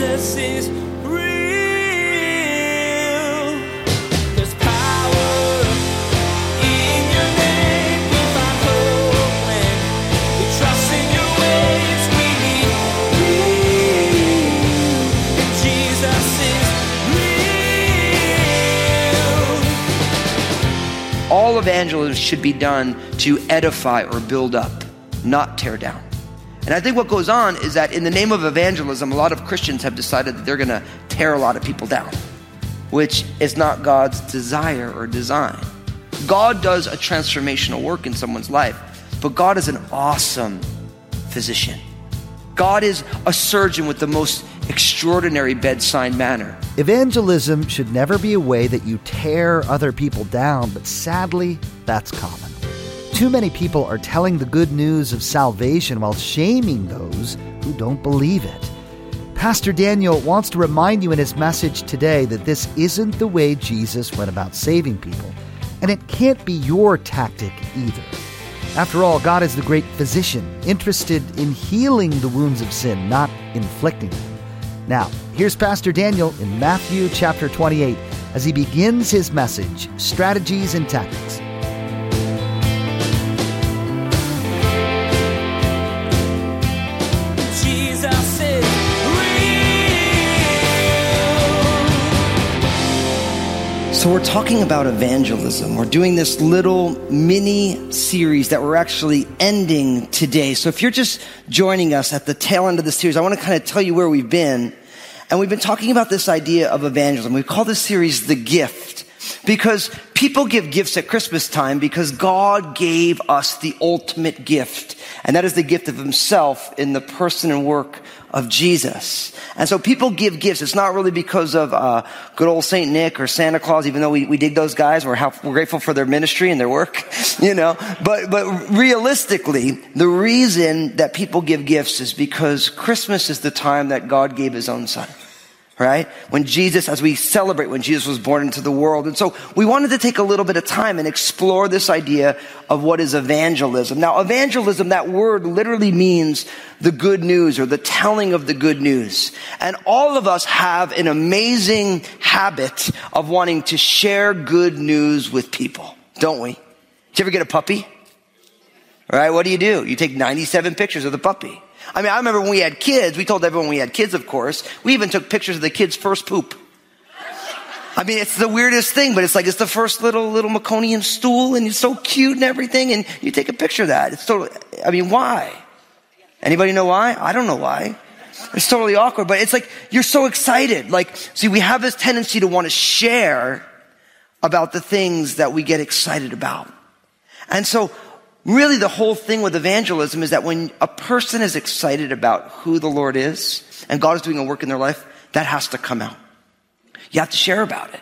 Jesus is. All evangelism should be done to edify or build up, not tear down. And I think what goes on is that in the name of evangelism, a lot of Christians have decided that they're going to tear a lot of people down, which is not God's desire or design. God does a transformational work in someone's life, but God is an awesome physician. God is a surgeon with the most extraordinary bedside manner. Evangelism should never be a way that you tear other people down, but sadly, that's common. Too many people are telling the good news of salvation while shaming those who don't believe it. Pastor Daniel wants to remind you in his message today that this isn't the way Jesus went about saving people, and it can't be your tactic either. After all, God is the great physician, interested in healing the wounds of sin, not inflicting them. Now, here's Pastor Daniel in Matthew chapter 28 as he begins his message Strategies and Tactics. So, we're talking about evangelism. We're doing this little mini series that we're actually ending today. So, if you're just joining us at the tail end of the series, I want to kind of tell you where we've been. And we've been talking about this idea of evangelism. We call this series The Gift because people give gifts at Christmas time because God gave us the ultimate gift. And that is the gift of Himself in the person and work of Jesus. And so people give gifts. It's not really because of uh, good old Saint Nick or Santa Claus, even though we, we dig those guys. We're, how, we're grateful for their ministry and their work, you know. But but realistically, the reason that people give gifts is because Christmas is the time that God gave His own Son right? When Jesus, as we celebrate when Jesus was born into the world. And so we wanted to take a little bit of time and explore this idea of what is evangelism. Now, evangelism, that word literally means the good news or the telling of the good news. And all of us have an amazing habit of wanting to share good news with people, don't we? Did you ever get a puppy? Right, what do you do? You take 97 pictures of the puppy. I mean, I remember when we had kids, we told everyone we had kids, of course. We even took pictures of the kids' first poop. I mean, it's the weirdest thing, but it's like it's the first little little meconium stool, and it's so cute and everything, and you take a picture of that. It's totally. I mean, why? Anybody know why? I don't know why. It's totally awkward, but it's like you're so excited. Like, see, we have this tendency to want to share about the things that we get excited about, and so really the whole thing with evangelism is that when a person is excited about who the Lord is and God is doing a work in their life, that has to come out. You have to share about it.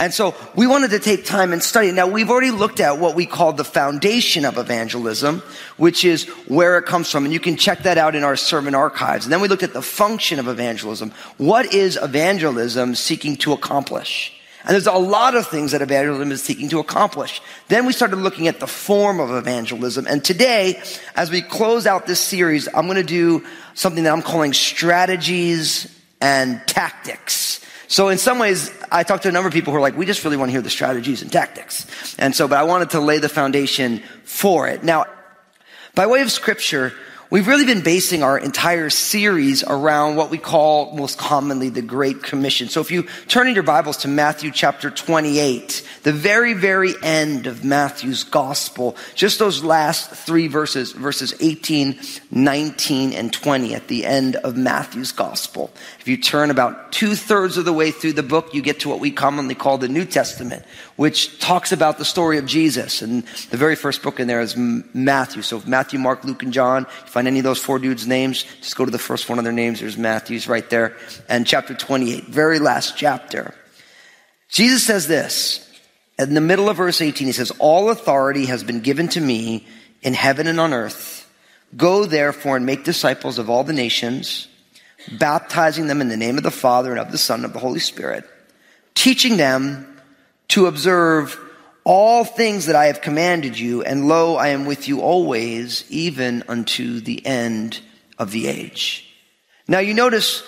And so we wanted to take time and study. Now we've already looked at what we call the foundation of evangelism, which is where it comes from. And you can check that out in our sermon archives. And then we looked at the function of evangelism. What is evangelism seeking to accomplish? And there's a lot of things that evangelism is seeking to accomplish. Then we started looking at the form of evangelism. And today, as we close out this series, I'm going to do something that I'm calling strategies and tactics. So in some ways, I talked to a number of people who are like, we just really want to hear the strategies and tactics. And so, but I wanted to lay the foundation for it. Now, by way of scripture, We've really been basing our entire series around what we call most commonly the Great Commission. So if you turn in your Bibles to Matthew chapter 28, the very, very end of Matthew's gospel, just those last three verses, verses 18, 19, and 20 at the end of Matthew's gospel. If you turn about two thirds of the way through the book, you get to what we commonly call the New Testament, which talks about the story of Jesus. And the very first book in there is Matthew. So Matthew, Mark, Luke, and John you find any of those four dudes' names, just go to the first one of their names. There's Matthew's right there. And chapter 28, very last chapter. Jesus says this, in the middle of verse 18, he says, All authority has been given to me in heaven and on earth. Go therefore and make disciples of all the nations, baptizing them in the name of the Father and of the Son and of the Holy Spirit, teaching them to observe all things that I have commanded you, and lo, I am with you always, even unto the end of the age. Now you notice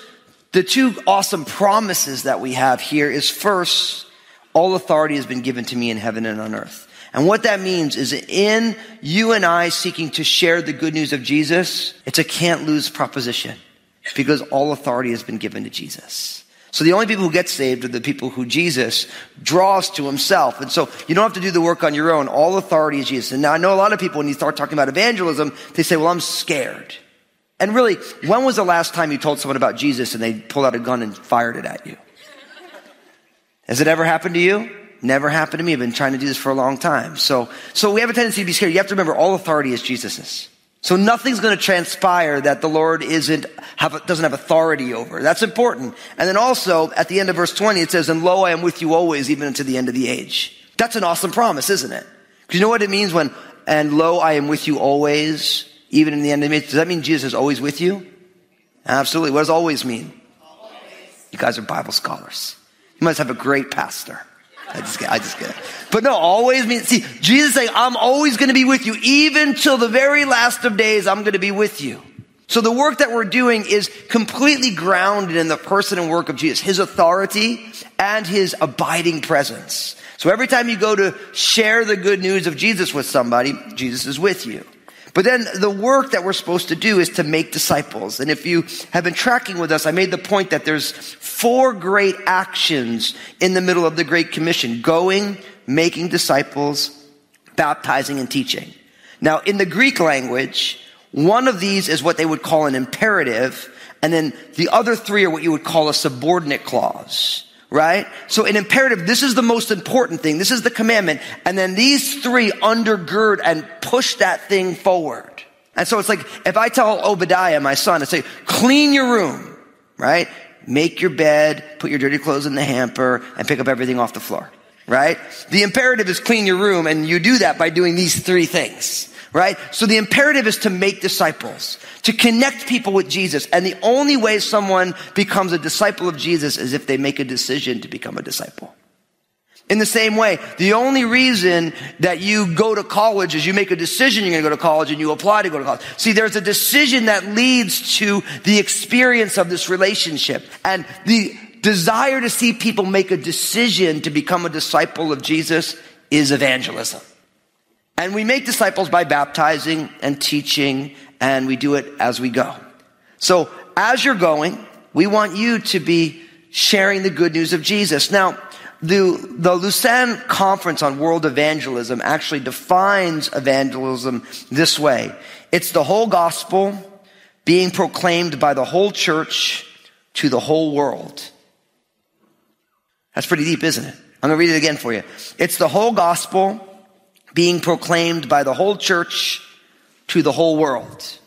the two awesome promises that we have here is first, all authority has been given to me in heaven and on earth. And what that means is in you and I seeking to share the good news of Jesus, it's a can't lose proposition because all authority has been given to Jesus. So the only people who get saved are the people who Jesus draws to himself. And so you don't have to do the work on your own. All authority is Jesus. And now I know a lot of people, when you start talking about evangelism, they say, well, I'm scared. And really, when was the last time you told someone about Jesus and they pulled out a gun and fired it at you? Has it ever happened to you? Never happened to me. I've been trying to do this for a long time. So, so we have a tendency to be scared. You have to remember all authority is Jesus's. So nothing's going to transpire that the Lord isn't have, doesn't have authority over. That's important. And then also at the end of verse 20, it says, and lo, I am with you always, even unto the end of the age. That's an awesome promise, isn't it? Because you know what it means when, and lo, I am with you always, even in the end of the age. Does that mean Jesus is always with you? Absolutely. What does always mean? Always. You guys are Bible scholars. You must have a great pastor. I just get, I just get. But no, always means, see, Jesus saying, I'm always going to be with you. Even till the very last of days, I'm going to be with you. So the work that we're doing is completely grounded in the person and work of Jesus, His authority and His abiding presence. So every time you go to share the good news of Jesus with somebody, Jesus is with you. But then the work that we're supposed to do is to make disciples. And if you have been tracking with us, I made the point that there's four great actions in the middle of the Great Commission. Going, making disciples, baptizing, and teaching. Now, in the Greek language, one of these is what they would call an imperative, and then the other three are what you would call a subordinate clause right? So an imperative, this is the most important thing. This is the commandment. And then these three undergird and push that thing forward. And so it's like, if I tell Obadiah, my son, I say, clean your room, right? Make your bed, put your dirty clothes in the hamper, and pick up everything off the floor, right? The imperative is clean your room, and you do that by doing these three things right? So the imperative is to make disciples, to connect people with Jesus. And the only way someone becomes a disciple of Jesus is if they make a decision to become a disciple. In the same way, the only reason that you go to college is you make a decision you're going to go to college and you apply to go to college. See, there's a decision that leads to the experience of this relationship. And the desire to see people make a decision to become a disciple of Jesus is evangelism. And we make disciples by baptizing and teaching, and we do it as we go. So as you're going, we want you to be sharing the good news of Jesus. Now, the, the Lausanne Conference on World Evangelism actually defines evangelism this way. It's the whole gospel being proclaimed by the whole church to the whole world. That's pretty deep, isn't it? I'm going to read it again for you. It's the whole gospel being proclaimed by the whole church to the whole world.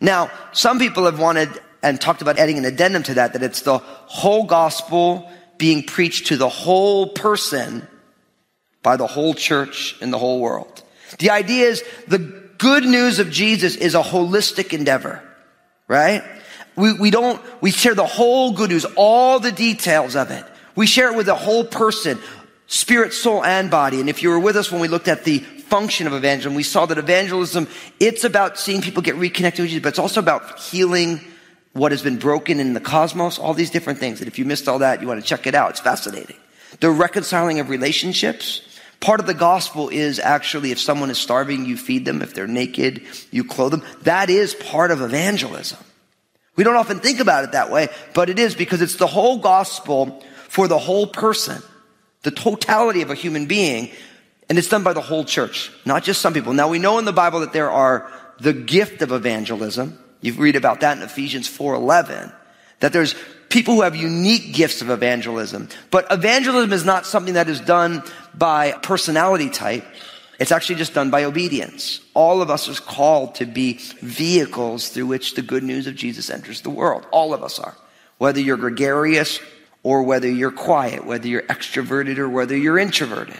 Now, some people have wanted and talked about adding an addendum to that, that it's the whole gospel being preached to the whole person by the whole church in the whole world. The idea is the good news of Jesus is a holistic endeavor, right? We, we don't, we share the whole good news, all the details of it. We share it with the whole person, spirit, soul, and body. And if you were with us when we looked at the function of evangelism, we saw that evangelism, it's about seeing people get reconnected with Jesus, but it's also about healing what has been broken in the cosmos, all these different things. And if you missed all that, you want to check it out. It's fascinating. The reconciling of relationships. Part of the gospel is actually if someone is starving, you feed them. If they're naked, you clothe them. That is part of evangelism. We don't often think about it that way, but it is because it's the whole gospel for the whole person the totality of a human being. And it's done by the whole church, not just some people. Now we know in the Bible that there are the gift of evangelism. You read about that in Ephesians 4:11 that there's people who have unique gifts of evangelism. But evangelism is not something that is done by personality type. It's actually just done by obedience. All of us are called to be vehicles through which the good news of Jesus enters the world. All of us are. Whether you're gregarious or whether you're quiet, whether you're extroverted or whether you're introverted.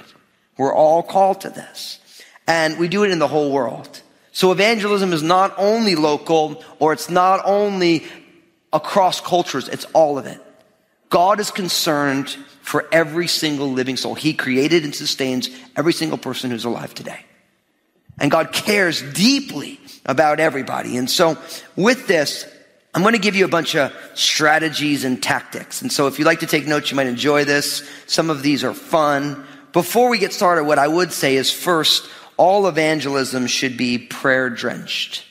We're all called to this. And we do it in the whole world. So evangelism is not only local or it's not only across cultures, it's all of it. God is concerned for every single living soul. He created and sustains every single person who's alive today. And God cares deeply about everybody. And so with this, I'm going to give you a bunch of strategies and tactics. And so if you like to take notes, you might enjoy this. Some of these are fun. Before we get started, what I would say is first, all evangelism should be prayer drenched.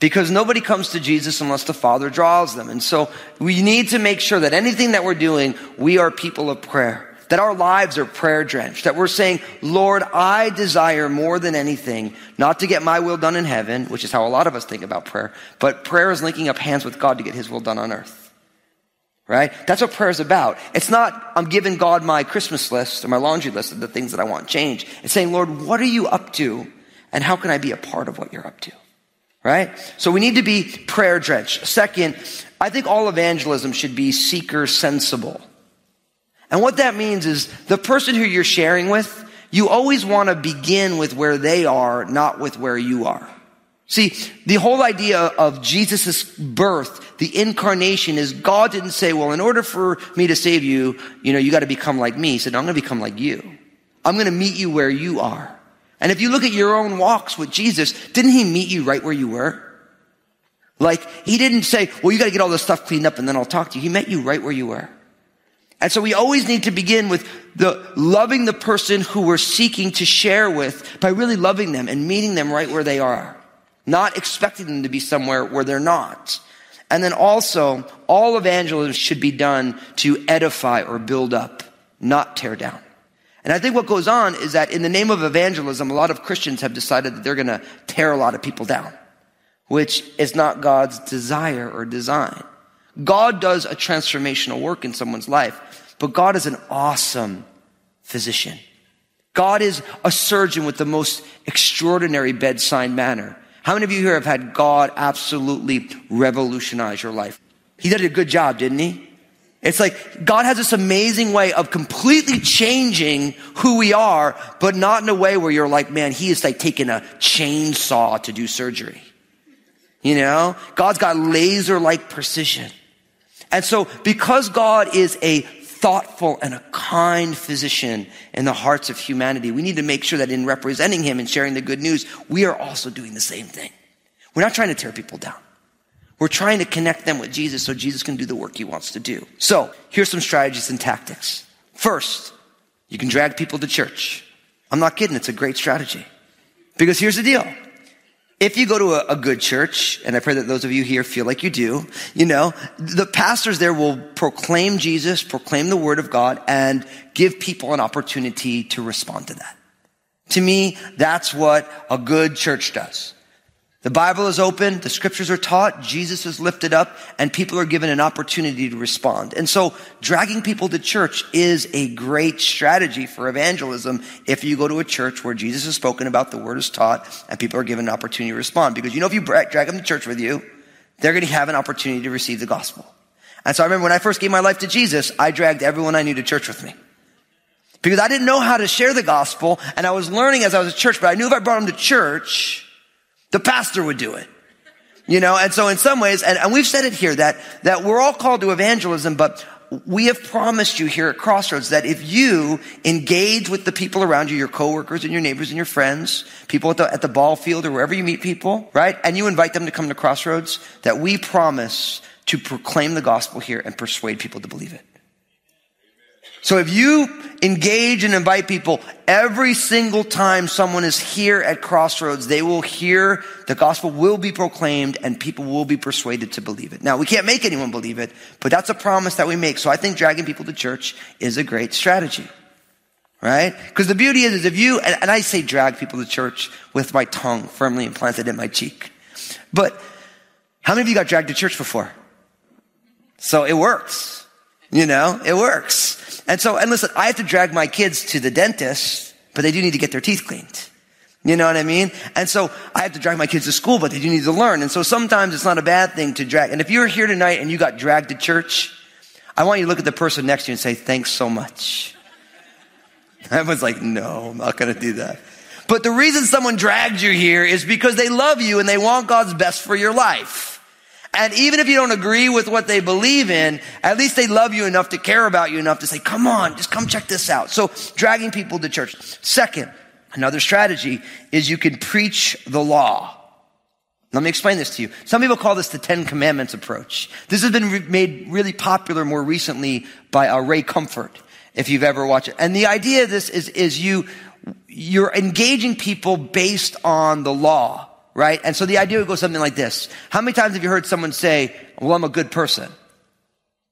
Because nobody comes to Jesus unless the Father draws them. And so we need to make sure that anything that we're doing, we are people of prayer. That our lives are prayer drenched. That we're saying, Lord, I desire more than anything not to get my will done in heaven, which is how a lot of us think about prayer, but prayer is linking up hands with God to get his will done on earth. Right? That's what prayer is about. It's not, I'm giving God my Christmas list or my laundry list of the things that I want changed. It's saying, Lord, what are you up to? And how can I be a part of what you're up to? Right? So we need to be prayer drenched. Second, I think all evangelism should be seeker sensible. And what that means is the person who you're sharing with, you always want to begin with where they are, not with where you are. See, the whole idea of Jesus' birth, the incarnation is God didn't say, well, in order for me to save you, you know, you got to become like me. He said, no, I'm going to become like you. I'm going to meet you where you are. And if you look at your own walks with Jesus, didn't he meet you right where you were? Like, he didn't say, well, you got to get all this stuff cleaned up and then I'll talk to you. He met you right where you were. And so we always need to begin with the loving the person who we're seeking to share with by really loving them and meeting them right where they are, not expecting them to be somewhere where they're not. And then also, all evangelism should be done to edify or build up, not tear down. And I think what goes on is that in the name of evangelism, a lot of Christians have decided that they're going to tear a lot of people down, which is not God's desire or design. God does a transformational work in someone's life, but God is an awesome physician. God is a surgeon with the most extraordinary bedside manner. How many of you here have had God absolutely revolutionize your life? He did a good job, didn't he? It's like God has this amazing way of completely changing who we are, but not in a way where you're like, man, he is like taking a chainsaw to do surgery. You know, God's got laser like precision. And so because God is a thoughtful and a kind physician in the hearts of humanity, we need to make sure that in representing him and sharing the good news, we are also doing the same thing. We're not trying to tear people down. We're trying to connect them with Jesus so Jesus can do the work he wants to do. So here's some strategies and tactics. First, you can drag people to church. I'm not kidding. It's a great strategy. Because here's the deal. If you go to a, a, good church, and I pray that those of you here feel like you do, you know, the pastors there will proclaim Jesus, proclaim the word of God, and give people an opportunity to respond to that. To me, that's what a good church does. The Bible is open, the scriptures are taught, Jesus is lifted up, and people are given an opportunity to respond. And so dragging people to church is a great strategy for evangelism if you go to a church where Jesus is spoken about, the word is taught, and people are given an opportunity to respond. Because you know if you drag them to church with you, they're going to have an opportunity to receive the gospel. And so I remember when I first gave my life to Jesus, I dragged everyone I knew to church with me. Because I didn't know how to share the gospel, and I was learning as I was at church, but I knew if I brought them to church, the pastor would do it. You know, and so in some ways, and, and we've said it here that, that we're all called to evangelism, but we have promised you here at Crossroads that if you engage with the people around you, your coworkers and your neighbors and your friends, people at the, at the ball field or wherever you meet people, right? And you invite them to come to Crossroads, that we promise to proclaim the gospel here and persuade people to believe it. So if you engage and invite people every single time someone is here at Crossroads, they will hear the gospel will be proclaimed and people will be persuaded to believe it. Now, we can't make anyone believe it, but that's a promise that we make. So I think dragging people to church is a great strategy. Right? Because the beauty is, is if you, and, and I say drag people to church with my tongue firmly implanted in my cheek. But how many of you got dragged to church before? So it works. You know, it works. And so, and listen, I have to drag my kids to the dentist, but they do need to get their teeth cleaned. You know what I mean? And so I have to drag my kids to school, but they do need to learn. And so sometimes it's not a bad thing to drag. And if you're here tonight and you got dragged to church, I want you to look at the person next to you and say, thanks so much. Was like, no, I'm not going to do that. But the reason someone dragged you here is because they love you and they want God's best for your life. And even if you don't agree with what they believe in, at least they love you enough to care about you enough to say, come on, just come check this out. So dragging people to church. Second, another strategy is you can preach the law. Let me explain this to you. Some people call this the Ten Commandments approach. This has been re- made really popular more recently by uh, Ray Comfort, if you've ever watched it. And the idea of this is, is you, you're engaging people based on the law, right? And so the idea would go something like this. How many times have you heard someone say, well, I'm a good person?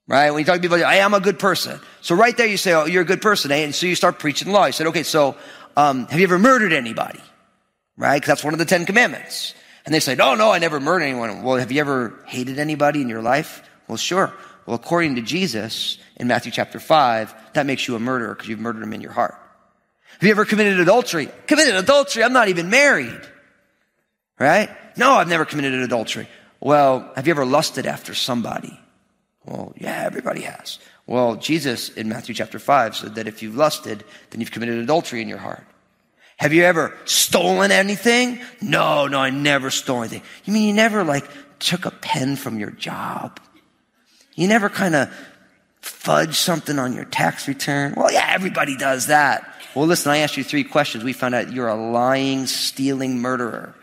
Right? When you talk to people, I am a good person. So right there you say, oh, you're a good person, eh? And so you start preaching law. You said, okay, so, um, have you ever murdered anybody? Right? Because that's one of the Ten Commandments. And they say, no, no, I never murdered anyone. Well, have you ever hated anybody in your life? Well, sure. Well, according to Jesus in Matthew chapter 5, that makes you a murderer because you've murdered him in your heart. Have you ever committed adultery? Committed adultery? I'm not even married. Right? No, I've never committed adultery. Well, have you ever lusted after somebody? Well, yeah, everybody has. Well, Jesus in Matthew chapter 5 said that if you've lusted, then you've committed adultery in your heart. Have you ever stolen anything? No, no, I never stole anything. You mean you never like took a pen from your job? You never kind of fudge something on your tax return? Well, yeah, everybody does that. Well, listen, I asked you three questions. We found out you're a lying, stealing murderer.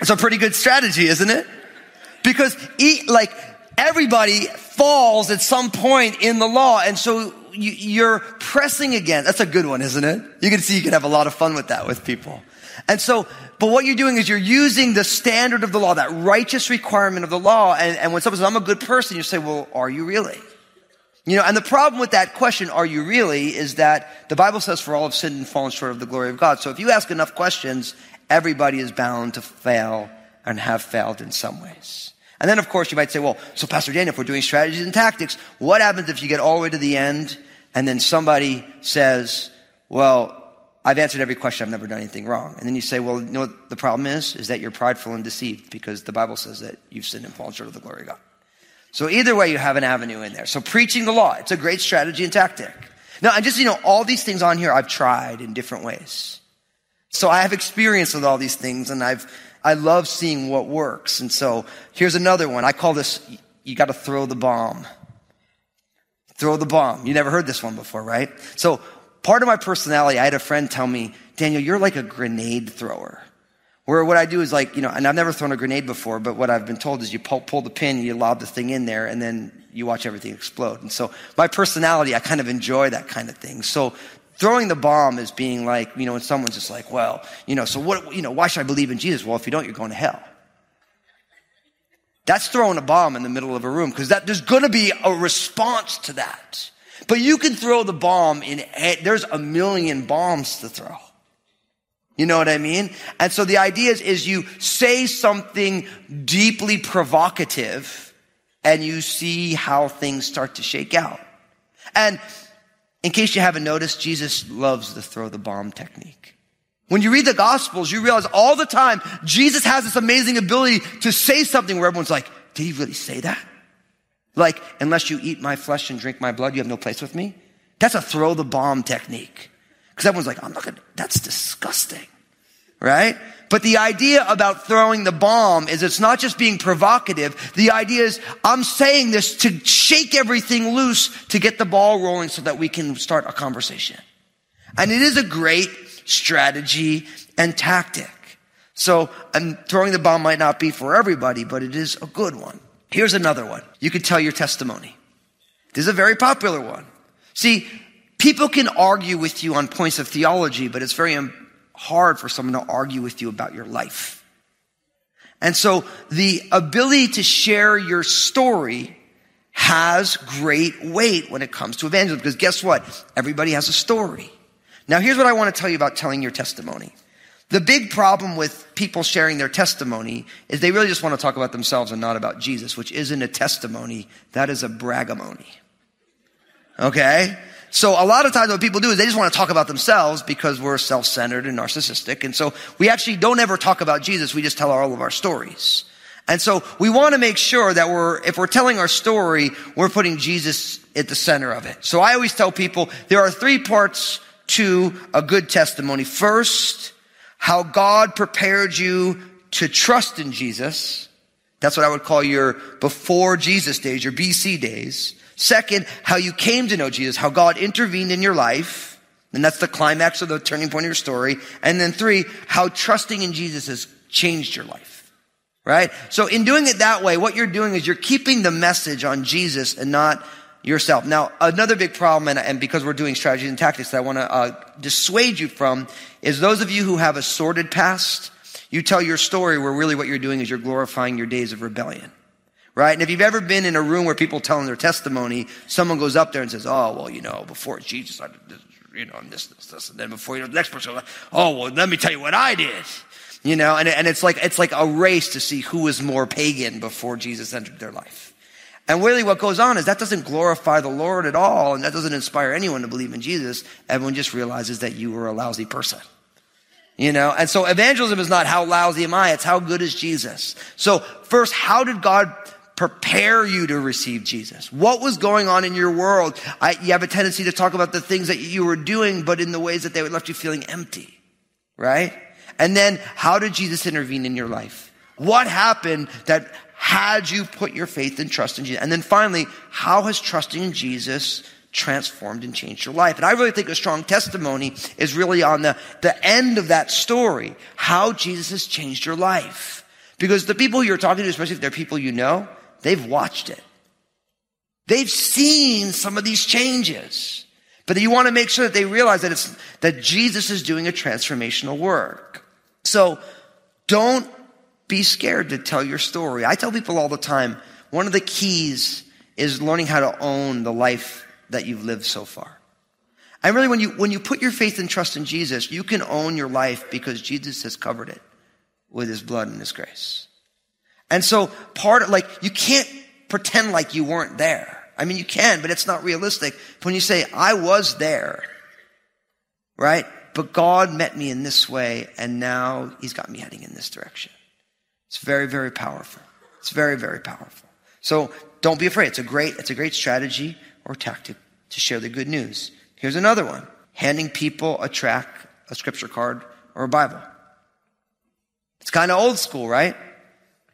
It's a pretty good strategy, isn't it? Because eat, like everybody falls at some point in the law. And so you, are pressing again. That's a good one, isn't it? You can see you can have a lot of fun with that with people. And so, but what you're doing is you're using the standard of the law, that righteous requirement of the law. And, and when someone says, I'm a good person, you say, well, are you really? You know, and the problem with that question, are you really, is that the Bible says for all have sinned and fallen short of the glory of God. So if you ask enough questions, everybody is bound to fail and have failed in some ways. And then of course you might say, well, so Pastor Daniel, if we're doing strategies and tactics, what happens if you get all the way to the end and then somebody says, well, I've answered every question. I've never done anything wrong. And then you say, well, you know what the problem is? Is that you're prideful and deceived because the Bible says that you've sinned and fallen short of the glory of God. So either way, you have an avenue in there. So preaching the law, it's a great strategy and tactic. Now, I just, you know, all these things on here I've tried in different ways. So I have experience with all these things and I've, I love seeing what works. And so here's another one. I call this, you got to throw the bomb. Throw the bomb. You never heard this one before, right? So part of my personality, I had a friend tell me, Daniel, you're like a grenade thrower. Where what I do is like, you know, and I've never thrown a grenade before, but what I've been told is you pull, pull the pin, you lob the thing in there, and then you watch everything explode. And so my personality, I kind of enjoy that kind of thing. So throwing the bomb is being like, you know, when someone's just like, well, you know, so what, you know, why should I believe in Jesus? Well, if you don't, you're going to hell. That's throwing a bomb in the middle of a room because that there's going to be a response to that. But you can throw the bomb in, there's a million bombs to throw. You know what I mean? And so the idea is, is you say something deeply provocative and you see how things start to shake out. And in case you haven't noticed, Jesus loves the throw the bomb technique. When you read the Gospels, you realize all the time Jesus has this amazing ability to say something where everyone's like, did he really say that? Like, unless you eat my flesh and drink my blood, you have no place with me? That's a throw the bomb technique. Because everyone's like, I'm not gonna, that's disgusting. Right? But the idea about throwing the bomb is it's not just being provocative. The idea is I'm saying this to shake everything loose to get the ball rolling so that we can start a conversation. And it is a great strategy, and tactic. So, and throwing the bomb might not be for everybody, but it is a good one. Here's another one. You could tell your testimony. This is a very popular one. See, people can argue with you on points of theology, but it's very hard for someone to argue with you about your life. And so the ability to share your story has great weight when it comes to evangelism because guess what? Everybody has a story. Now, here's what I want to tell you about telling your testimony. The big problem with people sharing their testimony is they really just want to talk about themselves and not about Jesus, which isn't a testimony. That is a bragamony. Okay? So a lot of times what people do is they just want to talk about themselves because we're self-centered and narcissistic. And so we actually don't ever talk about Jesus. We just tell all of our stories. And so we want to make sure that we're, if we're telling our story, we're putting Jesus at the center of it. So I always tell people there are three parts to a good testimony. First, how God prepared you to trust in Jesus. That's what I would call your before Jesus days, your BC days. Second, how you came to know Jesus, how God intervened in your life. And that's the climax of the turning point of your story. And then three, how trusting in Jesus has changed your life. Right? So in doing it that way, what you're doing is you're keeping the message on Jesus and not yourself. Now, another big problem, and, and because we're doing strategies and tactics that I want to uh, dissuade you from, is those of you who have a sordid past, you tell your story where really what you're doing is you're glorifying your days of rebellion. Right? And if you've ever been in a room where people telling their testimony, someone goes up there and says, oh, well, you know, before Jesus, I this, you know, and this, this, this, and then before you know, the next person, oh, well, let me tell you what I did. You know, and, and it's like, it's like a race to see who is more pagan before Jesus entered their life. And really what goes on is that doesn't glorify the Lord at all, and that doesn't inspire anyone to believe in Jesus. Everyone just realizes that you were a lousy person. You know, and so evangelism is not how lousy am I, it's how good is Jesus. So first, how did God prepare you to receive Jesus? What was going on in your world? I, you have a tendency to talk about the things that you were doing, but in the ways that they would left you feeling empty, right? And then how did Jesus intervene in your life? What happened that had you put your faith and trust in Jesus? And then finally, how has trusting in Jesus transformed and changed your life? And I really think a strong testimony is really on the, the end of that story, how Jesus has changed your life. Because the people you're talking to, especially if they're people you know, they've watched it. They've seen some of these changes. But you want to make sure that they realize that it's, that Jesus is doing a transformational work. So don't be scared to tell your story. I tell people all the time, one of the keys is learning how to own the life that you've lived so far. And really, when you, when you put your faith and trust in Jesus, you can own your life because Jesus has covered it with his blood and his grace. And so part of, like, you can't pretend like you weren't there. I mean, you can, but it's not realistic. When you say, I was there, right? But God met me in this way, and now He's got me heading in this direction. It's very, very powerful. It's very, very powerful. So don't be afraid. It's a great, it's a great strategy or tactic to share the good news. Here's another one. Handing people a track, a scripture card, or a Bible. It's kind of old school, right?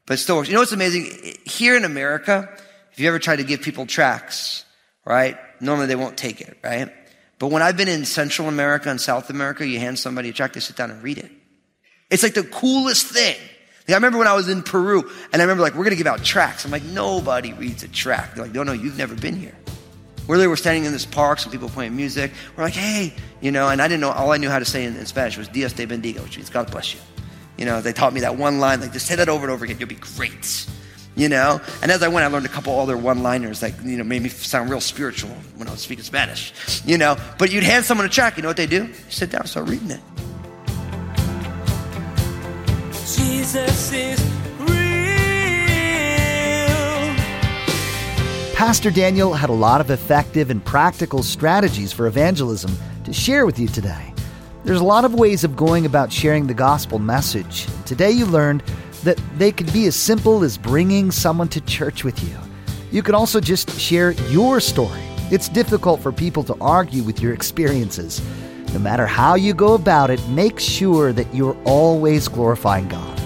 But it still works. You know what's amazing? Here in America, if you ever try to give people tracks, right? Normally they won't take it, right? But when I've been in Central America and South America, you hand somebody a tract, they sit down and read it. It's like the coolest thing. Like I remember when I was in Peru, and I remember like, we're gonna give out tracts. I'm like, nobody reads a tract. They're like, no, no, you've never been here. Where they were standing in this park, some people playing music. We're like, hey, you know, and I didn't know, all I knew how to say in, in Spanish was Dios te bendiga, which means God bless you. You know, they taught me that one line, like just say that over and over again, you'll be great you know? And as I went, I learned a couple other one liners that, you know, made me sound real spiritual when I was speaking Spanish, you know? But you'd hand someone a track, you know what they do? You sit down, start reading it. Jesus is real. Pastor Daniel had a lot of effective and practical strategies for evangelism to share with you today. There's a lot of ways of going about sharing the gospel message. Today you learned that they could be as simple as bringing someone to church with you. You can also just share your story. It's difficult for people to argue with your experiences. No matter how you go about it, make sure that you're always glorifying God.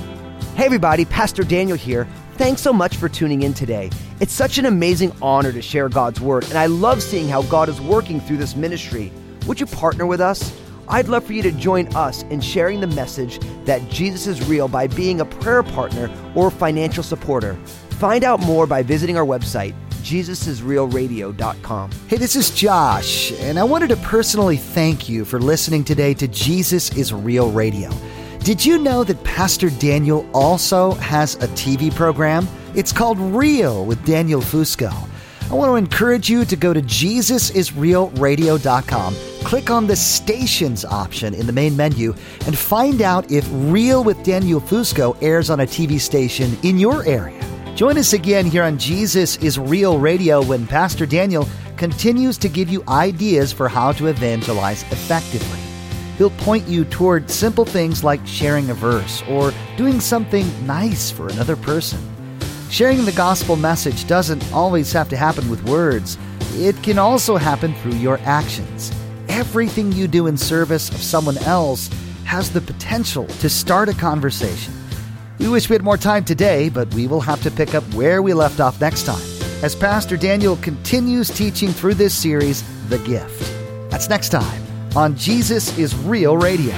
Hey, everybody, Pastor Daniel here. Thanks so much for tuning in today. It's such an amazing honor to share God's Word, and I love seeing how God is working through this ministry. Would you partner with us? I'd love for you to join us in sharing the message that Jesus is real by being a prayer partner or financial supporter. Find out more by visiting our website, jesusisrealradio.com. Hey, this is Josh, and I wanted to personally thank you for listening today to Jesus is Real Radio. Did you know that Pastor Daniel also has a TV program? It's called Real with Daniel Fusco. I want to encourage you to go to JesusIsRealRadio.com, click on the Stations option in the main menu, and find out if Real with Daniel Fusco airs on a TV station in your area. Join us again here on Jesus is Real Radio when Pastor Daniel continues to give you ideas for how to evangelize effectively. He'll point you toward simple things like sharing a verse or doing something nice for another person. Sharing the gospel message doesn't always have to happen with words, it can also happen through your actions. Everything you do in service of someone else has the potential to start a conversation. We wish we had more time today, but we will have to pick up where we left off next time as Pastor Daniel continues teaching through this series, The Gift. That's next time on Jesus is Real Radio.